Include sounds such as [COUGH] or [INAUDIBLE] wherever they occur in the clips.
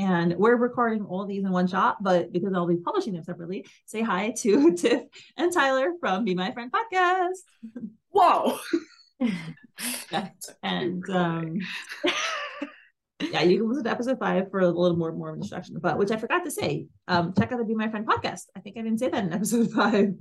and we're recording all these in one shot, but because I'll be publishing them separately, say hi to [LAUGHS] Tiff and Tyler from Be My Friend podcast. Whoa. [LAUGHS] And um yeah, you can listen to episode five for a little more more instruction. But which I forgot to say, um, check out the Be My Friend podcast. I think I didn't say that in [LAUGHS] episode five,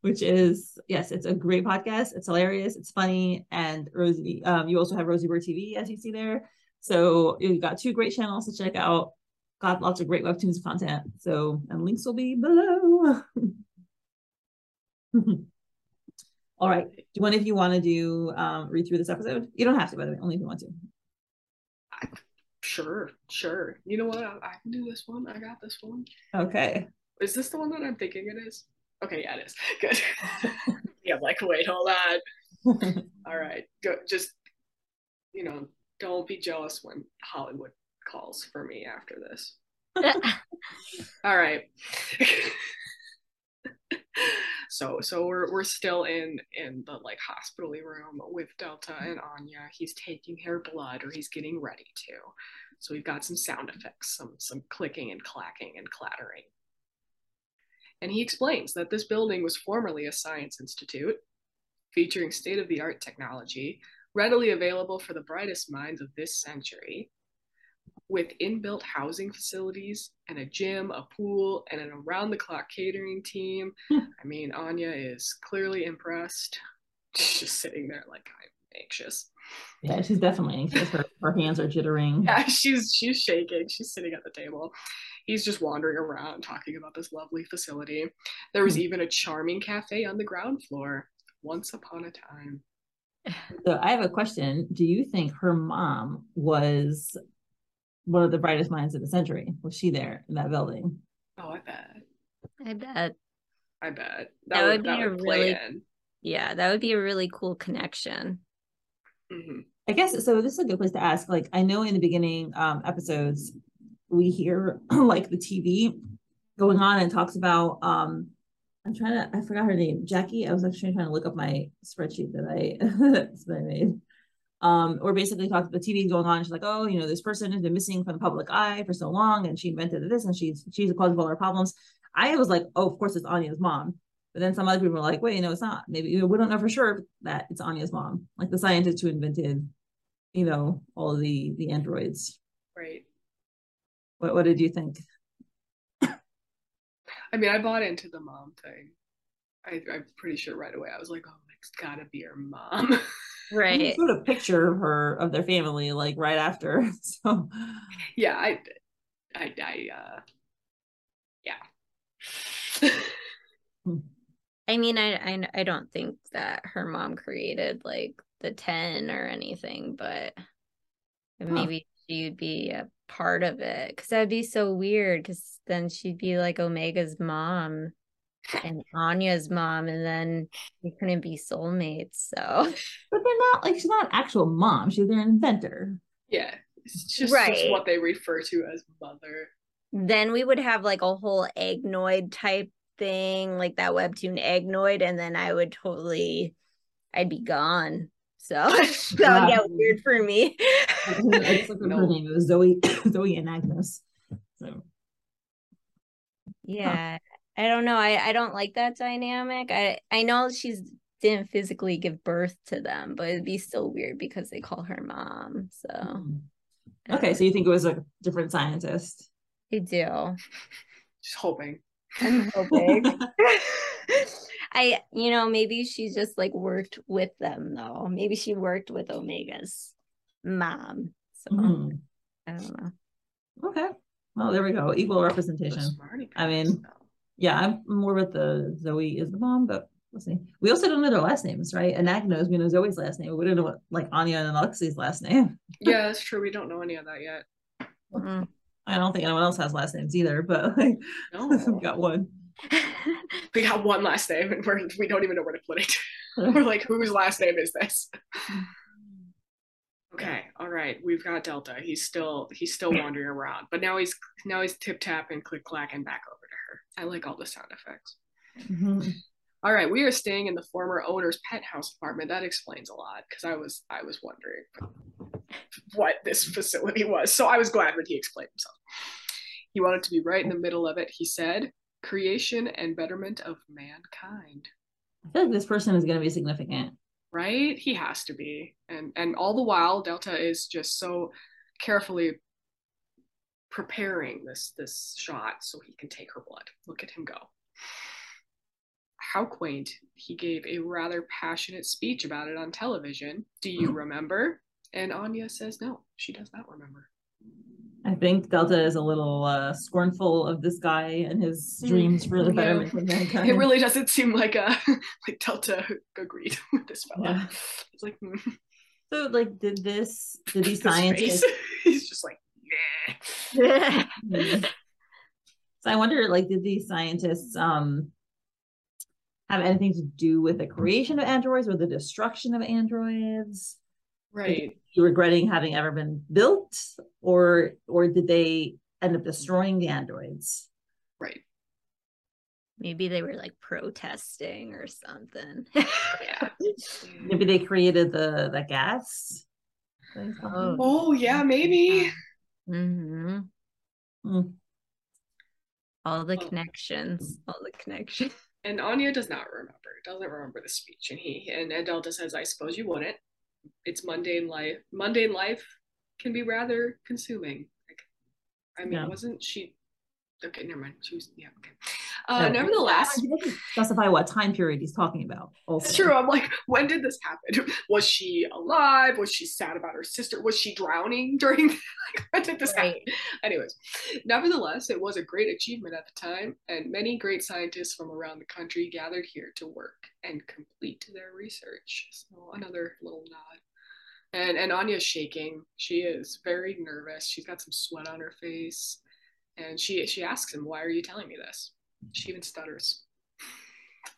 which is yes, it's a great podcast. It's hilarious, it's funny, and Rosie. Um, you also have Rosie Bird TV as you see there. So you've got two great channels to check out. Got lots of great webtoons content. So and links will be below. [LAUGHS] All right. Do one of you want to do um, read through this episode? You don't have to, by the way, only if you want to. I, sure, sure. You know what? I, I, can do this one. I got this one. Okay. Is this the one that I'm thinking it is? Okay, yeah, it is. [LAUGHS] Good. [LAUGHS] yeah, like, wait, hold on. All right. Go just you know, don't be jealous when Hollywood calls for me after this. [LAUGHS] All right. [LAUGHS] so so we're we're still in in the like hospital room with Delta and Anya. He's taking her blood or he's getting ready to. So we've got some sound effects, some some clicking and clacking and clattering. And he explains that this building was formerly a science institute featuring state-of-the-art technology readily available for the brightest minds of this century, with inbuilt housing facilities and a gym, a pool, and an around the clock catering team. [LAUGHS] I mean, Anya is clearly impressed. She's just sitting there like I'm anxious. Yeah, she's definitely anxious. Her, her hands are jittering. [LAUGHS] Yeah, she's she's shaking. She's sitting at the table. He's just wandering around talking about this lovely facility. There was hmm. even a charming cafe on the ground floor. Once upon a time. [LAUGHS] So I have a question. Do you think her mom was one of the brightest minds of the century? Was she there in that building? Oh, I bet. I bet. I bet. That, that would, would, be that a would really in. yeah, that would be a really cool connection. Mm-hmm. I guess so. This is a good place to ask. Like, I know in the beginning um, episodes, we hear [CLEARS THROAT] like the TV going on and talks about um I'm trying to, I forgot her name, Jackie. I was actually trying to look up my spreadsheet that I, [LAUGHS] that I made. Um, or basically talked the TV going on. She's like, oh, you know, this person has been missing from the public eye for so long, and she invented this, and she's she's the cause of all our problems. I was like, oh, of course it's Anya's mom. But then some other people were like, wait, no, it's not. Maybe you know, we don't know for sure that it's Anya's mom, like the scientist who invented, you know, all the the androids. Right. What what did you think? I mean, I bought into the mom thing. I, I'm pretty sure right away. I was like, oh, it's gotta be her mom. [LAUGHS] Right. sort of picture of her of their family like right after. [LAUGHS] So yeah, I, I, I, uh, yeah. I mean, I, I, I don't think that her mom created like the ten or anything, but maybe she'd be a part of it because that'd be so weird because then she'd be like Omega's mom and Anya's mom, and then you couldn't be soulmates. So, but they're not like she's not an actual mom; she's their inventor. Yeah, it's just, right. just what they refer to as mother. Then we would have like a whole eggnoid type thing, like that webtoon eggnoid, and then I would totally, I'd be gone. So [LAUGHS] that would get weird for me. I just looked at her [LAUGHS] name. It was Zoe, [COUGHS] Zoe and Agnes. So yeah, huh. I don't know. I I don't like that dynamic. I I know she's didn't physically give birth to them, but it'd be still weird because they call her mom. So mm-hmm. okay, so you think it was a different scientist? I do. Just hoping. I'm hoping. [LAUGHS] I, you know, maybe she just like worked with them though. Maybe she worked with Omega's mom. So mm. I don't know. Okay. Well, there we go. Equal representation. I mean, yeah, I'm more with the Zoe is the mom, but we'll see. We also don't know their last names, right? Anag knows we know Zoe's last name. We don't know what like Anya and Alexei's last name. [LAUGHS] yeah, that's true. We don't know any of that yet. Mm-hmm. [LAUGHS] I don't think anyone else has last names either, but like, No. [LAUGHS] we've got one. [LAUGHS] we got one last name and we're, we don't even know where to put it. [LAUGHS] we're like, whose last name is this? [SIGHS] Okay, all right, we've got Delta. He's still he's still [CLEARS THROAT] wandering around, but now he's now he's tip tap and click clack and back over to her. I like all the sound effects. Mhm. All right, we are staying in the former owner's penthouse apartment. That explains a lot because I was I was wondering what this facility was. So I was glad when he explained himself. He wanted to be right in the middle of it. He said, "Creation and betterment of mankind." I feel like this person is going to be significant. Right? He has to be, and and all the while, Delta is just so carefully preparing this this shot so he can take her blood. Look at him go. How quaint. He gave a rather passionate speech about it on television. Do you [CLEARS THROAT] remember? And Anya says no, she does not remember. I think Delta is a little uh, scornful of this guy and his dreams for the Mm, Yeah. betterment of mankind. It really doesn't seem like a [LAUGHS] like Delta agreed [LAUGHS] with this fella. Yeah. It's like hmm, So, like, did this, did these [LAUGHS] scientists? He's just like, yeah. Hmm. so I wonder, like, did these scientists um have anything to do with the creation of androids or the destruction of androids? Right. You regretting having ever been built, or or did they end up destroying the androids? Right. Maybe they were like protesting or something. Yeah. [LAUGHS] Maybe they created the the gas. Oh. Oh yeah, maybe. hmm Hmm. All the Oh. connections. All the connections. And Anya does not remember. Doesn't remember the speech. And he and, and Delta says, I suppose you wouldn't. It's mundane life. Mundane life can be rather consuming. Like, I mean, Yeah. wasn't she okay, never mind. She was yeah, okay. Uh Yeah. nevertheless, He doesn't specify what time period he's talking about. Also. It's true. I'm like, when did this happen? [LAUGHS] Was she alive? Was she sad about her sister? Was she drowning during? [LAUGHS] like, when did this happen? Anyways, nevertheless, it was a great achievement at the time, and many great scientists from around the country gathered here to work and complete their research. So another little nod. And and Anya's shaking. She is very nervous. She's got some sweat on her face, and she she asks him, "Why are you telling me this?" She even stutters,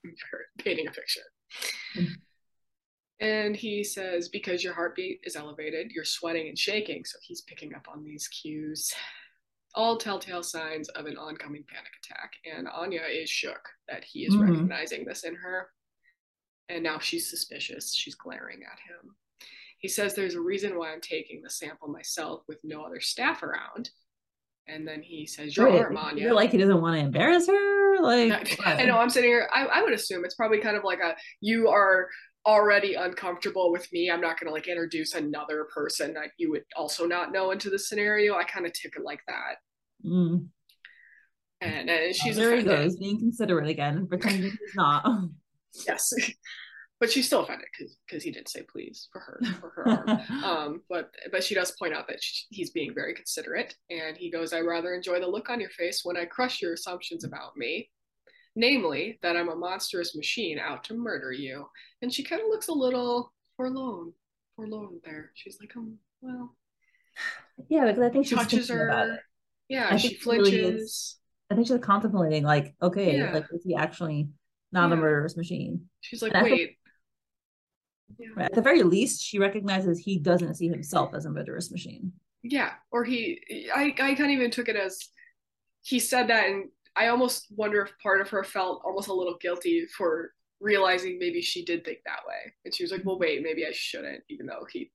[LAUGHS] painting a picture. And he says, because your heartbeat is elevated, you're sweating and shaking. So he's picking up on these cues. All telltale signs of an oncoming panic attack. And Anya is shook that he is Mhm. recognizing this in her. And now she's suspicious. She's glaring at him. He says there's a reason why I'm taking the sample myself with no other staff around. And then he says, Your Wait, arm, Anya. You're like he doesn't want to embarrass her. Like [LAUGHS] I know I'm sitting here. I, I would assume it's probably kind of like a you are already uncomfortable with me. I'm not gonna like introduce another person that you would also not know into the scenario. I kind of took it like that. Mm. And, and she's there he goes, being considerate again, pretending he's not. [LAUGHS] Yes. But she's still offended because he didn't say please for her for her arm. [LAUGHS] Um, but but she does point out that she, he's being very considerate, and he goes, "I rather enjoy the look on your face when I crush your assumptions about me, namely that I'm a monstrous machine out to murder you." And she kind of looks a little forlorn, forlorn there. She's like, "Um, well," yeah, because I think she touches her. it. Yeah, I she think really flinches. is. I think she's contemplating, like, okay, Yeah. like is he actually not a murderous machine? She's like, And "Wait." Yeah. At the very least, she recognizes he doesn't see himself as a murderous machine. yeah or he i i kind of even took it as he said that and i almost wonder if part of her felt almost a little guilty for realizing maybe she did think that way and she was like well wait maybe i shouldn't even though he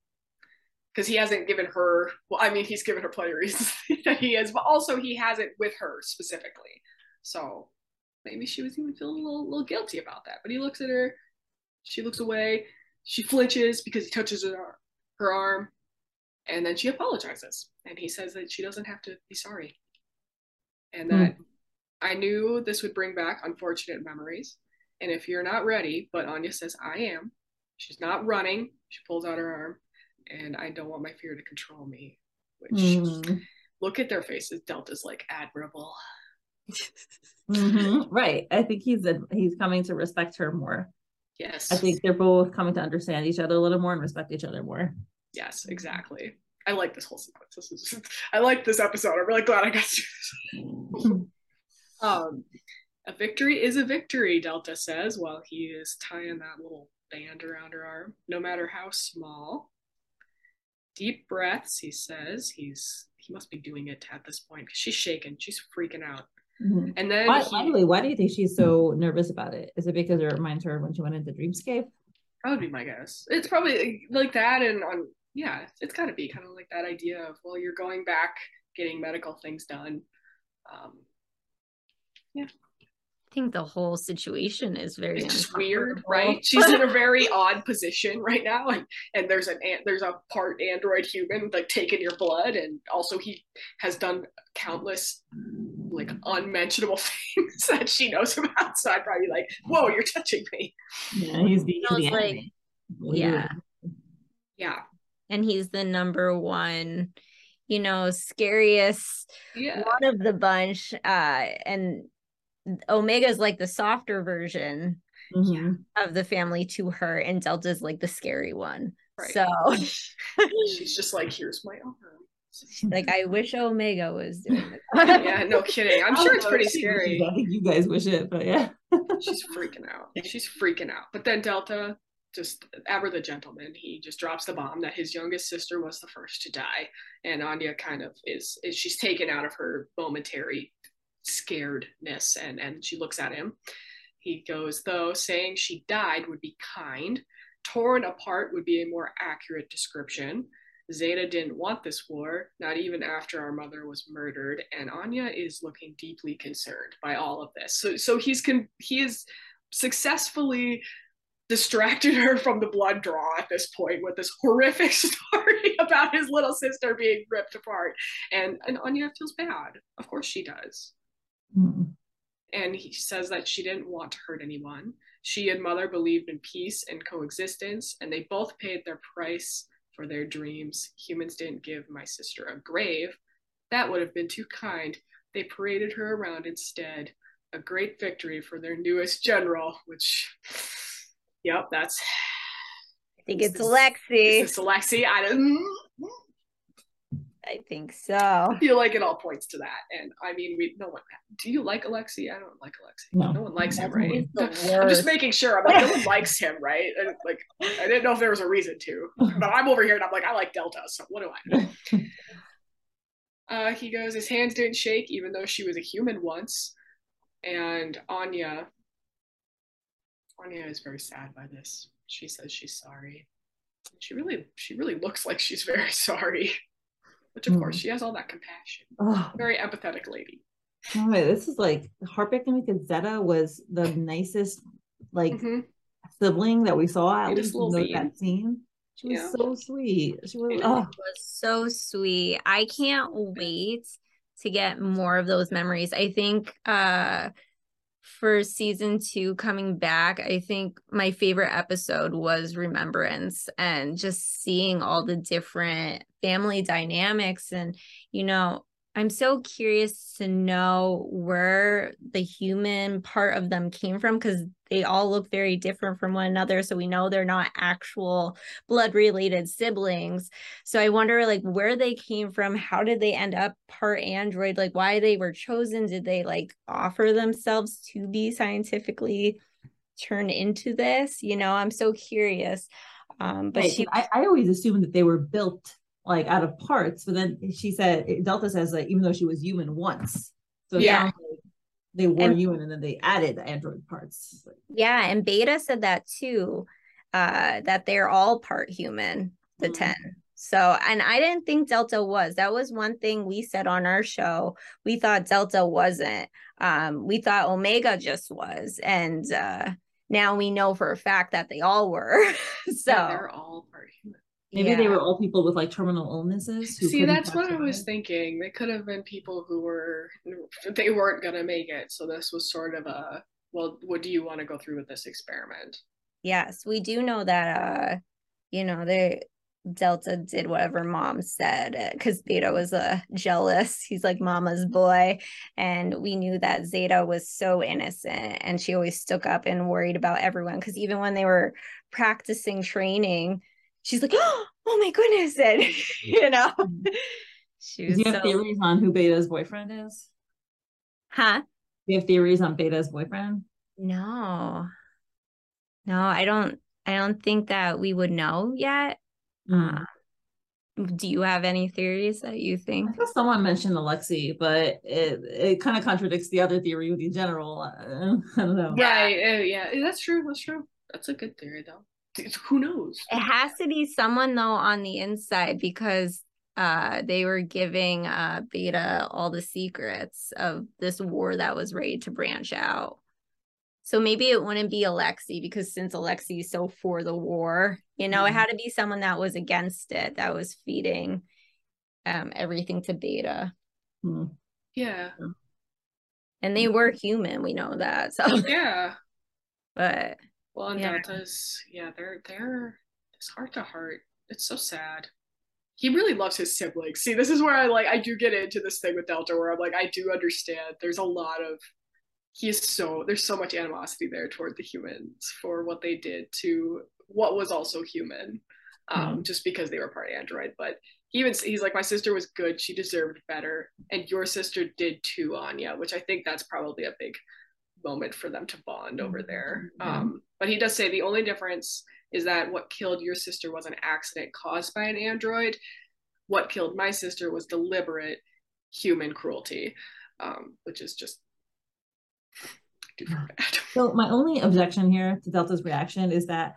because he hasn't given her well i mean he's given her plenty of reasons [LAUGHS] that he is but also he hasn't with her specifically so maybe she was even feeling a little, little guilty about that but he looks at her she looks away she flinches because he touches her, her arm and then she apologizes and he says that she doesn't have to be sorry and that i knew this would bring back unfortunate memories and if you're not ready but anya says i am she's not running she pulls out her arm and i don't want my fear to control me which Mm. look at their faces delta's like admirable [LAUGHS] Mhm. Right. I think he's a, he's coming to respect her more. Yes I think they're both coming to understand each other a little more and respect each other more. yes exactly I like this whole sequence. This is [LAUGHS] I like this episode. I'm really glad I got to this. [LAUGHS] um, a victory is a victory, Delta says while he is tying that little band around her arm, no matter how small. Deep breaths, he says. He's he must be doing it at this point because she's shaking. She's freaking out. Mm-hmm. And then, why, he, by why do you think she's so nervous about it? Is it because it reminds her when she went into Dreamscape? That would be my guess. It's probably like that, and on yeah, it's got to be kind of like that idea of well, you're going back, getting medical things done. Um, yeah, I think the whole situation is very it's just weird, right? She's in a very odd position right now, and and there's an there's a part android human like taking your blood, and also he has done countless like unmentionable [LAUGHS] things that she knows about. So I'd probably like, whoa, you're touching me. Yeah, he's the, he's the like, yeah, yeah, and he's the number one you know scariest yeah. one of the bunch uh and Omega is like the softer version mm-hmm. of the family to her, and Delta's like the scary one. Right. So [LAUGHS] she's just like, here's my arm. like, I wish Omega was doing [LAUGHS] it. [LAUGHS] yeah, no kidding. I'm sure it's pretty scary. I think you guys wish it, but yeah. she's freaking out. She's freaking out. But then Delta, just Aber the gentleman, he just drops the bomb that his youngest sister was the first to die, and Anya kind of is is she's taken out of her momentary scaredness and and she looks at him. He goes though saying she died would be kind torn apart would be a more accurate description. Zeta didn't want this war not even after our mother was murdered and anya is looking deeply concerned by all of this. So so he's con- he is successfully distracted her from the blood draw at this point with this horrific [LAUGHS] story about his little sister being ripped apart. And and anya feels bad. Of course she does Mm-hmm. And he says that she didn't want to hurt anyone. She and mother believed in peace and coexistence, and they both paid their price for their dreams. Humans didn't give my sister a grave. That would have been too kind. They paraded her around instead. A great victory for their newest general, which, yep, that's. I think it's Alexei. Is this Alexei? I don't. I think so. I feel like it all points to that. And I mean, we no one. Do you like Alexei? I don't like Alexei. No, no one likes him, right? [LAUGHS] I'm just making sure. I'm like, no one [LAUGHS] likes him, right? And like, I didn't know if there was a reason to, but I'm over here and I'm like, I like Delta. So what do I know? [LAUGHS] uh, he goes, his hands didn't shake, even though she was a human once. And Anya, Anya is very sad by this. She says she's sorry. She really, she really looks like she's very sorry which of mm. course she has all that compassion. Oh. Very empathetic lady. Oh, this is like heartbreaking because Zeta was the nicest like mm-hmm. sibling that we saw at least in that scene. She was yeah. so sweet. She was, oh. was so sweet. I can't wait to get more of those memories. I think uh for season two coming back, I think my favorite episode was Remembrance and just seeing all the different family dynamics. And, you know, I'm so curious to know where the human part of them came from because they all look very different from one another. So we know they're not actual blood related siblings. So I wonder like where they came from. How did they end up part android? Like why they were chosen? Did they like offer themselves to be scientifically turned into this? You know, I'm so curious. Um, but right. she, I, I always assumed that they were built like out of parts. But then she said Delta says that even though she was human once, so yeah. Like they were and, human and then they added the android parts. Yeah, and Beta said that too, uh, that they're all part human, the mm-hmm. 10. So, and I didn't think Delta was. That was one thing we said on our show. We thought Delta wasn't. Um, we thought Omega just was. And uh now we know for a fact that they all were. [LAUGHS] so yeah, they're all part human. Maybe yeah. they were all people with like terminal illnesses. See, that's what I was thinking. They could have been people who were they weren't gonna make it. So this was sort of a well, what do you want to go through with this experiment? Yes, we do know that uh, you know, they Delta did whatever mom said because Beta was a uh, jealous. He's like mama's boy. And we knew that Zeta was so innocent and she always stuck up and worried about everyone. Because even when they were practicing training, she's like, oh [GASPS] oh my goodness, and [LAUGHS] you know, she Do you have so, theories on who Beta's boyfriend is? huh? Do you have theories on Beta's boyfriend? No, no, I don't. I don't think that we would know yet. Mm. Uh, do you have any theories that you think? thought someone mentioned Alexei, but it it kind of contradicts the other theory with the general. Uh, [LAUGHS] I don't know. Right. uh, yeah. That's true. That's true. That's a good theory, though. Who knows? It has to be someone though on the inside because uh they were giving uh Beta all the secrets of this war that was ready to branch out. So maybe it wouldn't be Alexei because since Alexei is so for the war, you know, it Mhm. had to be someone that was against it, that was feeding um everything to Beta. Hmm. Yeah. And they were human, we know that. So Yeah. [LAUGHS] but Well, and Yeah. Delta's, yeah, they're they're it's heart to heart. It's so sad. He really loves his siblings. See, this is where I like I do get into this thing with Delta where I'm like, I do understand there's a lot of he is so there's so much animosity there toward the humans for what they did to what was also human. Um, just because they were part android. But he even he's like, My sister was good, she deserved better, and your sister did too, Anya, which I think that's probably a big moment for them to bond over there. Yeah. Um, but he does say the only difference is that what killed your sister was an accident caused by an android. What killed my sister was deliberate human cruelty, um, which is just too bad. [LAUGHS] So my only objection here to Delta's reaction is that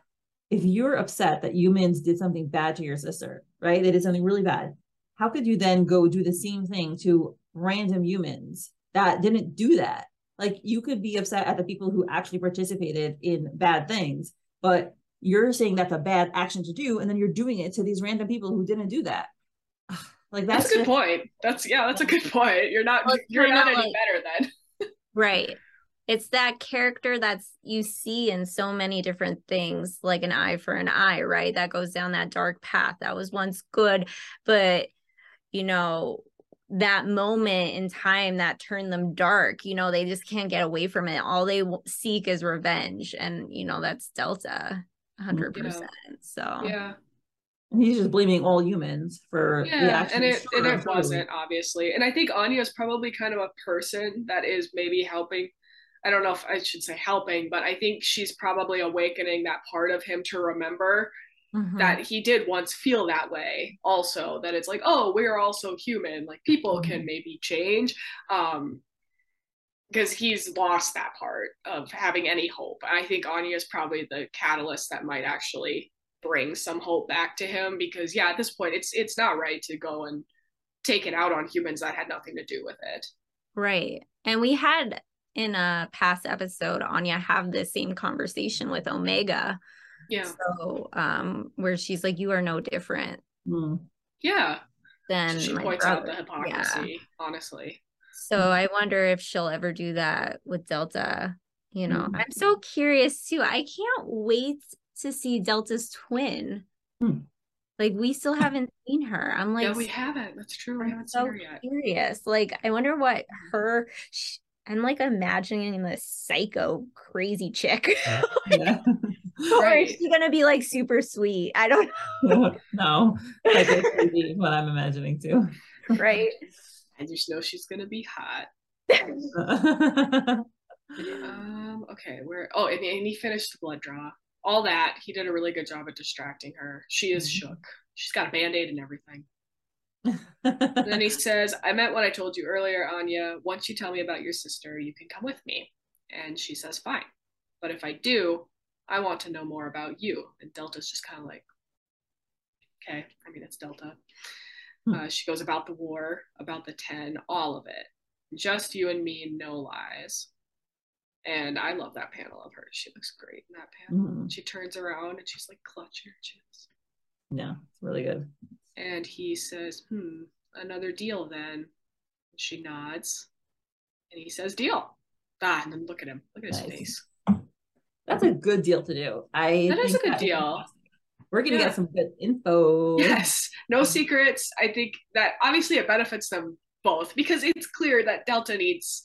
if you're upset that humans did something bad to your sister, right? They did something really bad. How could you then go do the same thing to random humans that didn't do that? Like you could be upset at the people who actually participated in bad things, but you're saying that's a bad action to do, and then you're doing it to these random people who didn't do that. Like that's, That's a good just- point. That's yeah, that's a good point. You're not Well, it's you're not kinda any like- better then. [LAUGHS] Right. It's that character that's you see in so many different things, like an eye for an eye, right? That goes down that dark path that was once good, but you know, that moment in time that turned them dark, you know, they just can't get away from it. All they seek is revenge. And, you know, that's Delta 100%. So, Yeah. And he's just blaming all humans for the Yeah, actions. and it and it wasn't obviously. And I think Anya is probably kind of a person that is maybe helping. I don't know if I should say helping, but I think she's probably awakening that part of him to remember Mhm. that he did once feel that way also that it's like oh we're also human like people can maybe change um because he's lost that part of having any hope and i think anya is probably the catalyst that might actually bring some hope back to him because yeah at this point it's it's not right to go and take it out on humans that had nothing to do with it Right. And we had in a past episode, Anya have the same conversation with Omega. Yeah So, um, where she's like, "You are no different Hmm. yeah Then she points out the brother." Yeah. hypocrisy honestly So I wonder if she'll ever do that with Delta. You know, Mhm. I'm so curious too. I can't wait to see Delta's twin. Hmm. Like we still [LAUGHS] haven't seen her. I'm like yeah we haven't that's true we I'm haven't so seen her yet curious. Like, I wonder what her. sh I'm like imagining this psycho crazy chick. [LAUGHS] Yeah. [LAUGHS] or Right. is she gonna be like super sweet? I don't know. [LAUGHS] [LAUGHS] no, like it's crazy what I'm imagining too. Right. [LAUGHS] i just know she's gonna be hot Um, okay, where oh and, and he finished the blood draw. All that, he did a really good job at distracting her. She is Mhm. shook. She's got a band-aid and everything. And then he says, I meant what I told you earlier, Anya. Once you tell me about your sister, you can come with me. And she says, Fine. But if I do, I want to know more about you. And Delta's just kind of like, Okay, I mean, it's Delta. Hmm. Uh, she goes about the war, about the 10, all of it. Just you and me, no lies. And I love that panel of hers. She looks great in that panel. Mhm. She turns around and she's like clutching her chest. yeah, it's really good. And he says, Hmm, another deal then. She nods. And he says, Deal. Ah, and then look at him. Look at his Nice. face. That's a good deal to do. I That is think a good deal. fantastic. We're gonna Yeah. get some good info. Yes. No secrets. I think that obviously it benefits them both because it's clear that Delta needs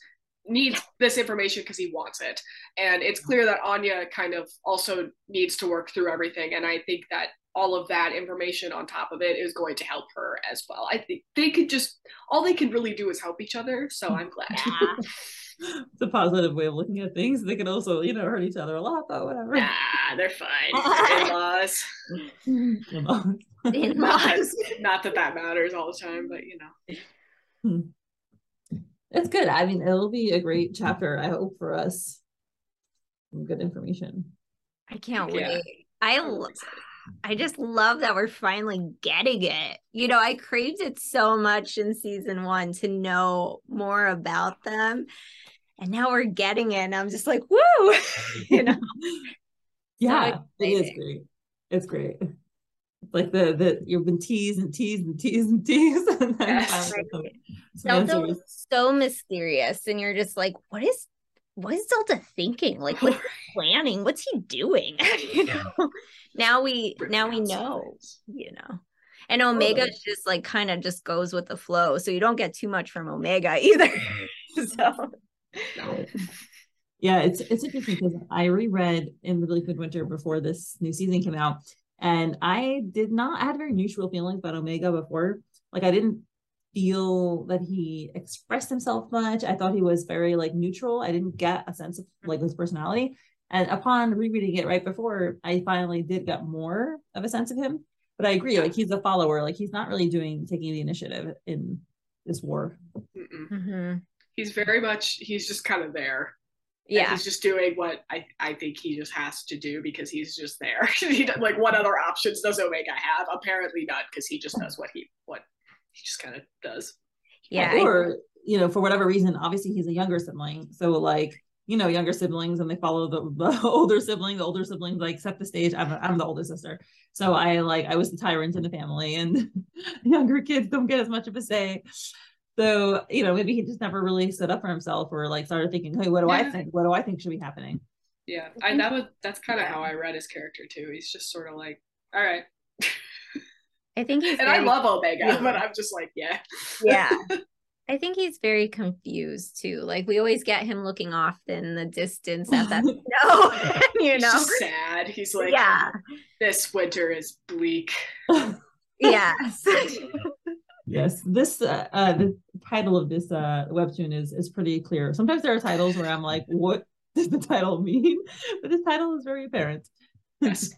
needs this information because he wants it. And it's clear that Anya kind of also needs to work through everything. And I think that all of that information on top of it is going to help her as well. I think they could just all they can really do is help each other. So I'm glad. Yeah. [LAUGHS] it's a positive way of looking at things. They can also, you know, hurt each other a lot, but whatever. Nah, they're fine. [LAUGHS] In-laws. In-laws. [LAUGHS] Not, not that that matters all the time, but you know. Hmm. It's good. I mean, it'll be a great chapter, I hope, for us. Some good information. I can't Yeah. wait. I I'm lo- excited. I just love that we're finally getting it. You know, I craved it so much in season one to know more about them. And now we're getting it. And I'm just like, woo, [LAUGHS] you know, [LAUGHS] yeah, it is great. It's great. Like the the you've been teased and teased and teased and teased, [LAUGHS] and then Yes. finally some, some Delta answers. was so mysterious. And you're just like, what is what is Delta thinking? Like what's he [LAUGHS] planning? What's he doing? [LAUGHS] you know? Now we now we know, you know. And Omega just like kind of just goes with the flow. So you don't get too much from Omega [LAUGHS] either. so No. Yeah, it's it's interesting because I reread in the Bleak Midwinter before this new season came out, and I did not I had very neutral feelings about Omega before. Like I didn't feel that he expressed himself much. I thought he was very like neutral. I didn't get a sense of like his personality. And upon rereading it right before, I finally did get more of a sense of him. But I agree, like he's a follower. Like he's not really doing taking the initiative in this war. Mm-mm. mhm. He's very much. He's just kind of there. And yeah. he's just doing what I, I think he just has to do because he's just there. [LAUGHS] he, like, what other options does Omega have? Apparently not, because he just does what he what he just kind of does. Yeah. I- or you know for whatever reason obviously he's a younger sibling so like you know younger siblings and they follow the, the [LAUGHS] older sibling the older siblings like set the stage I'm, I'm the older sister so i like i was the tyrant in the family and [LAUGHS] younger kids don't get as much of a say so you know maybe he just never really stood up for himself or like started thinking hey what do i think what do i think should be happening Yeah, I mm-hmm. that was that's kind of Yeah. how I read his character too. He's just sort of like, all right, [LAUGHS] I think he's and I love Omega, Yeah. but I'm just like, yeah, yeah. [LAUGHS] I think he's very confused too. Like we always get him looking off in the distance at that [LAUGHS] snow, [LAUGHS] you He's know. just sad. He's like, yeah. this winter is bleak. Yes. yes this uh, uh the title of this uh webtoon is is pretty clear sometimes there are titles where i'm like what does the title mean but this title is very apparent Yes,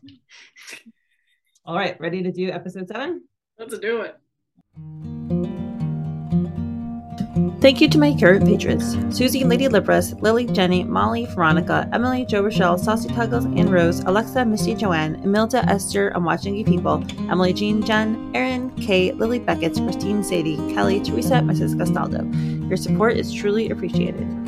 all right ready to do episode seven let's do it. Thank you to my current patrons Suzie, Lady Libras, Lily, Jenny, Molly, Veronica, Emily, Jo Rochelle, Saucy Tuggles, and Rose, Alexa, Misty, Joanne, Emilda, Esther, I'm Watching You People, Emily Jean, Jen, Erin, Kay, Lily Beckett, Christine, Sadie, Kelly, Teresa, Mrs. Castaldo. Your support is truly appreciated.